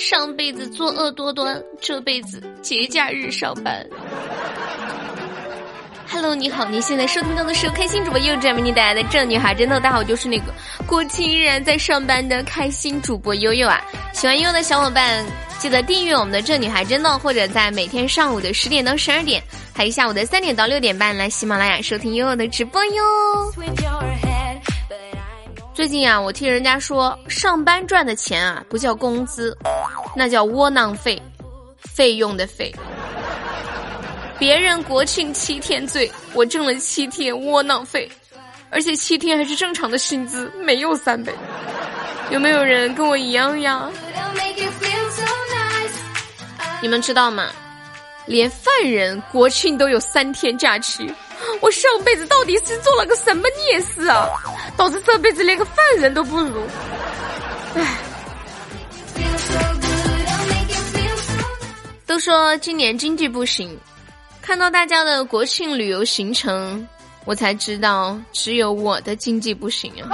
上辈子作恶多端，这辈子节假日上班。Hello，你好，你现在收听到的是开心主播柚子为你带来的这女孩真的，大家好，我就是那个国庆依然在上班的开心主播悠悠啊。喜欢悠悠的小伙伴，记得订阅我们的这女孩真的，或者在每天上午的十点到十二点，还有下午的三点到六点半来喜马拉雅收听悠悠的直播哟。最近啊，我听人家说，上班赚的钱啊，不叫工资，那叫窝囊费，费用的费。别人国庆七天醉，我挣了七天窝囊费，而且七天还是正常的薪资，没有三倍。有没有人跟我一样呀？你们知道吗？连犯人国庆都有三天假期，我上辈子到底是做了个什么孽事啊？导致这辈子连个犯人都不如。唉，都说今年经济不行。看到大家的国庆旅游行程，我才知道只有我的经济不行啊！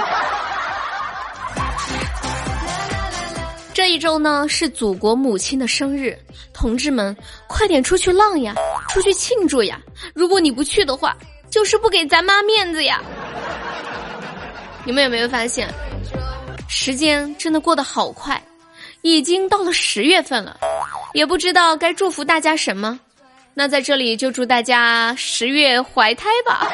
这一周呢是祖国母亲的生日，同志们快点出去浪呀，出去庆祝呀！如果你不去的话，就是不给咱妈面子呀！你们有没有发现，时间真的过得好快，已经到了十月份了，也不知道该祝福大家什么。那在这里就祝大家十月怀胎吧！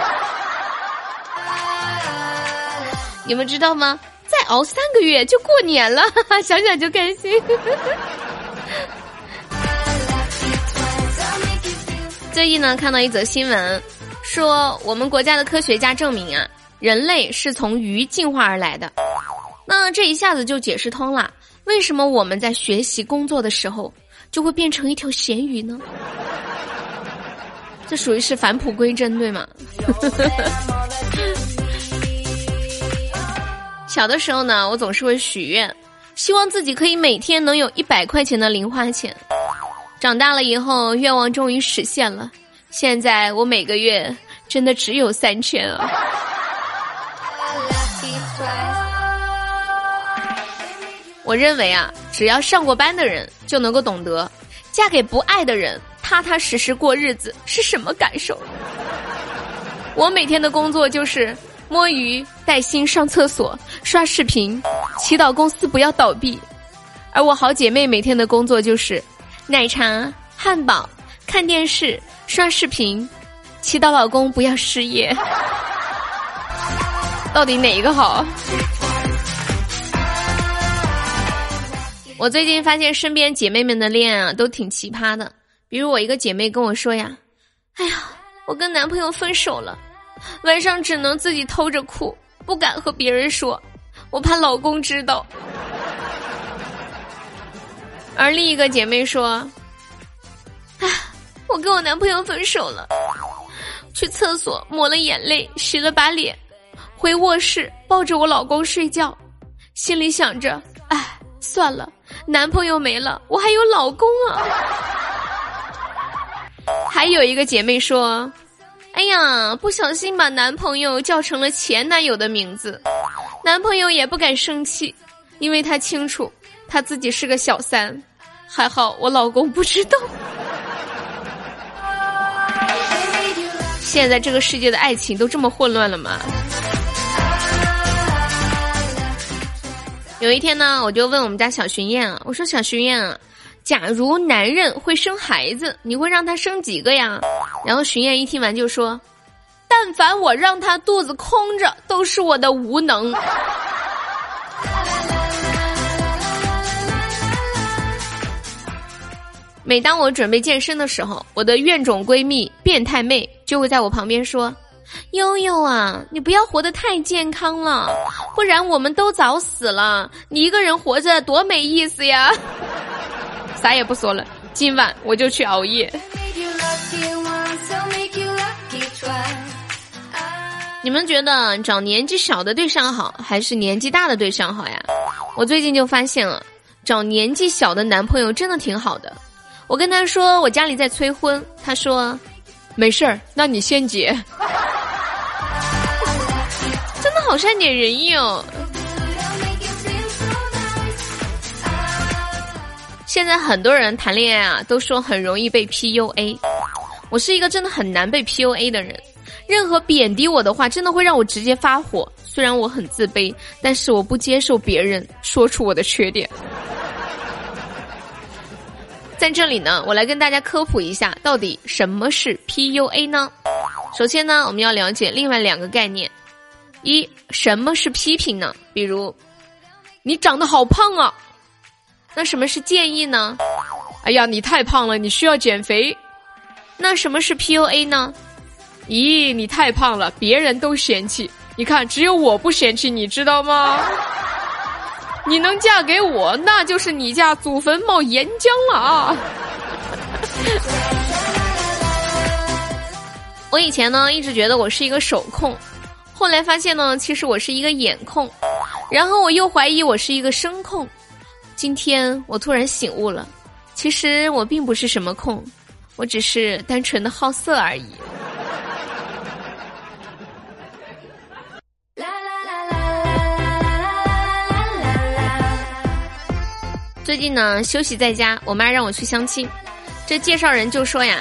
你们知道吗？再熬三个月就过年了，想想就开心。最近呢，看到一则新闻，说我们国家的科学家证明啊，人类是从鱼进化而来的。那这一下子就解释通了，为什么我们在学习工作的时候就会变成一条咸鱼呢？这属于是返璞归真，对吗？小的时候呢，我总是会许愿，希望自己可以每天能有一百块钱的零花钱。长大了以后，愿望终于实现了。现在我每个月真的只有三千啊！我认为啊，只要上过班的人就能够懂得，嫁给不爱的人。踏踏实实过日子是什么感受？我每天的工作就是摸鱼、带薪上厕所、刷视频、祈祷公司不要倒闭；而我好姐妹每天的工作就是奶茶、汉堡、看电视、刷视频、祈祷老公不要失业。到底哪一个好？我最近发现身边姐妹们的恋爱啊，都挺奇葩的。比如我一个姐妹跟我说呀：“哎呀，我跟男朋友分手了，晚上只能自己偷着哭，不敢和别人说，我怕老公知道。”而另一个姐妹说：“哎，我跟我男朋友分手了，去厕所抹了眼泪，洗了把脸，回卧室抱着我老公睡觉，心里想着：哎，算了，男朋友没了，我还有老公啊。”还有一个姐妹说：“哎呀，不小心把男朋友叫成了前男友的名字，男朋友也不敢生气，因为他清楚他自己是个小三，还好我老公不知道。”现在这个世界的爱情都这么混乱了吗？有一天呢，我就问我们家小巡燕啊，我说小巡燕啊。假如男人会生孩子，你会让他生几个呀？然后巡燕一听完就说：“但凡我让他肚子空着，都是我的无能。”每当我准备健身的时候，我的怨种闺蜜变态妹就会在我旁边说：“悠悠啊，你不要活得太健康了，不然我们都早死了。你一个人活着多没意思呀！” 啥也不说了，今晚我就去熬夜。你们觉得找年纪小的对象好，还是年纪大的对象好呀？我最近就发现了，找年纪小的男朋友真的挺好的。我跟他说我家里在催婚，他说没事儿，那你先结。真的好善解人意哦。现在很多人谈恋爱啊，都说很容易被 PUA。我是一个真的很难被 PUA 的人，任何贬低我的话，真的会让我直接发火。虽然我很自卑，但是我不接受别人说出我的缺点。在这里呢，我来跟大家科普一下，到底什么是 PUA 呢？首先呢，我们要了解另外两个概念：一，什么是批评呢？比如，你长得好胖啊。那什么是建议呢？哎呀，你太胖了，你需要减肥。那什么是 PUA 呢？咦，你太胖了，别人都嫌弃，你看只有我不嫌弃，你知道吗？你能嫁给我，那就是你家祖坟冒岩浆了啊！我以前呢一直觉得我是一个手控，后来发现呢，其实我是一个眼控，然后我又怀疑我是一个声控。今天我突然醒悟了，其实我并不是什么控，我只是单纯的好色而已。最近呢，休息在家，我妈让我去相亲，这介绍人就说呀，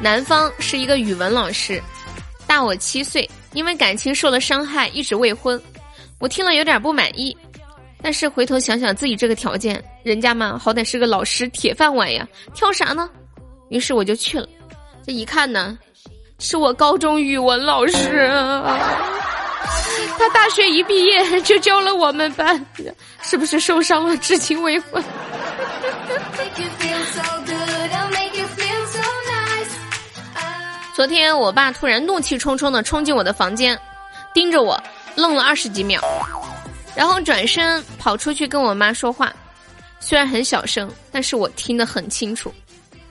男方是一个语文老师，大我七岁，因为感情受了伤害，一直未婚。我听了有点不满意。但是回头想想自己这个条件，人家嘛好歹是个老师铁饭碗呀，挑啥呢？于是我就去了。这一看呢，是我高中语文老师，他大学一毕业就教了我们班，是不是受伤了，至今未婚？昨天我爸突然怒气冲冲的冲进我的房间，盯着我，愣了二十几秒。然后转身跑出去跟我妈说话，虽然很小声，但是我听得很清楚。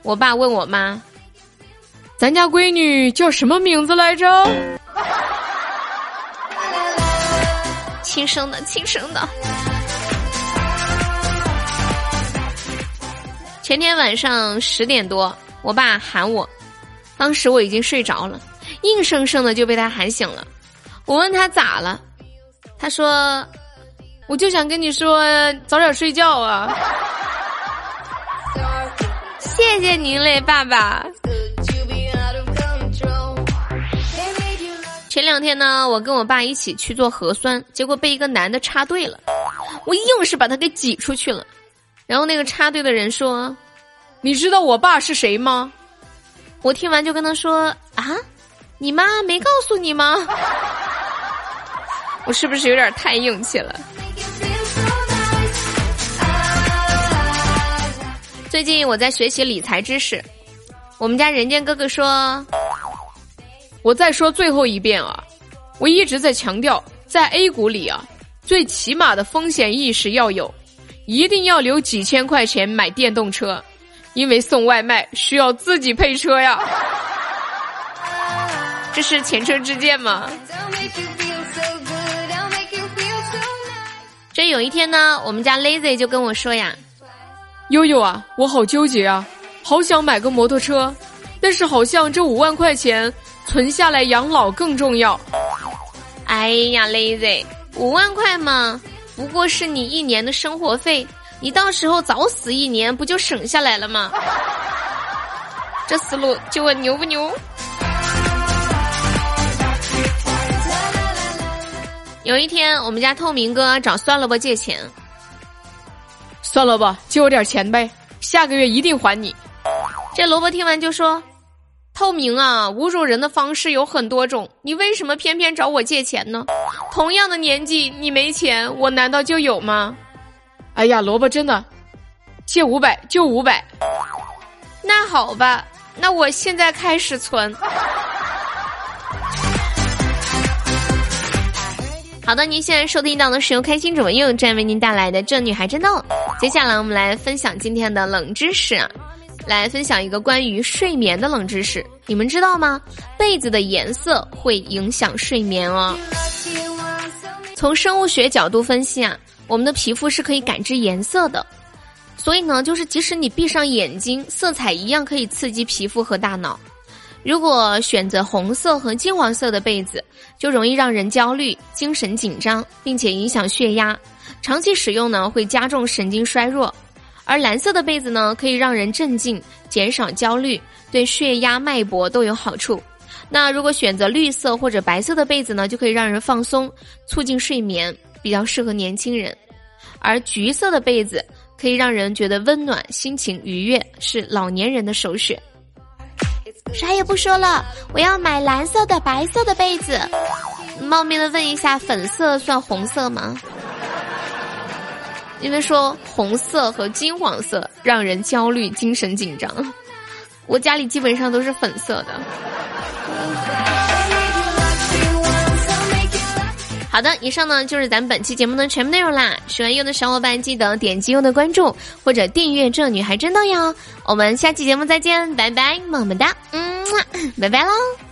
我爸问我妈：“咱家闺女叫什么名字来着？” 亲生的，亲生的。前天晚上十点多，我爸喊我，当时我已经睡着了，硬生生的就被他喊醒了。我问他咋了，他说。我就想跟你说早点睡觉啊！谢谢您嘞，爸爸。前两天呢，我跟我爸一起去做核酸，结果被一个男的插队了，我硬是把他给挤出去了。然后那个插队的人说：“你知道我爸是谁吗？”我听完就跟他说：“啊，你妈没告诉你吗？” 我是不是有点太硬气了？最近我在学习理财知识，我们家人间哥哥说：“我再说最后一遍啊！我一直在强调，在 A 股里啊，最起码的风险意识要有，一定要留几千块钱买电动车，因为送外卖需要自己配车呀。”这是前车之鉴吗？这有一天呢，我们家 Lazy 就跟我说呀。悠悠啊，我好纠结啊，好想买个摩托车，但是好像这五万块钱存下来养老更重要。哎呀，Lazy，五万块嘛，不过是你一年的生活费，你到时候早死一年不就省下来了吗？这思路就问牛不牛？有一天，我们家透明哥找酸萝卜借钱。算了吧，借我点钱呗，下个月一定还你。这萝卜听完就说：“透明啊，侮辱人的方式有很多种，你为什么偏偏找我借钱呢？同样的年纪，你没钱，我难道就有吗？”哎呀，萝卜真的，借五百就五百。那好吧，那我现在开始存。好的，您现在收听到的是由开心主播悠悠站为您带来的《这女孩真逗》。接下来我们来分享今天的冷知识，来分享一个关于睡眠的冷知识。你们知道吗？被子的颜色会影响睡眠哦。从生物学角度分析啊，我们的皮肤是可以感知颜色的，所以呢，就是即使你闭上眼睛，色彩一样可以刺激皮肤和大脑。如果选择红色和金黄色的被子，就容易让人焦虑、精神紧张，并且影响血压。长期使用呢，会加重神经衰弱。而蓝色的被子呢，可以让人镇静，减少焦虑，对血压、脉搏都有好处。那如果选择绿色或者白色的被子呢，就可以让人放松，促进睡眠，比较适合年轻人。而橘色的被子可以让人觉得温暖，心情愉悦，是老年人的首选。啥也不说了，我要买蓝色的、白色的被子。冒昧的问一下，粉色算红色吗？因为说红色和金黄色让人焦虑、精神紧张。我家里基本上都是粉色的。好的，以上呢就是咱们本期节目的全部内容啦。喜欢优的小伙伴记得点击优的关注或者订阅，这女孩真的哟。我们下期节目再见，拜拜，么么哒，嗯，拜拜喽。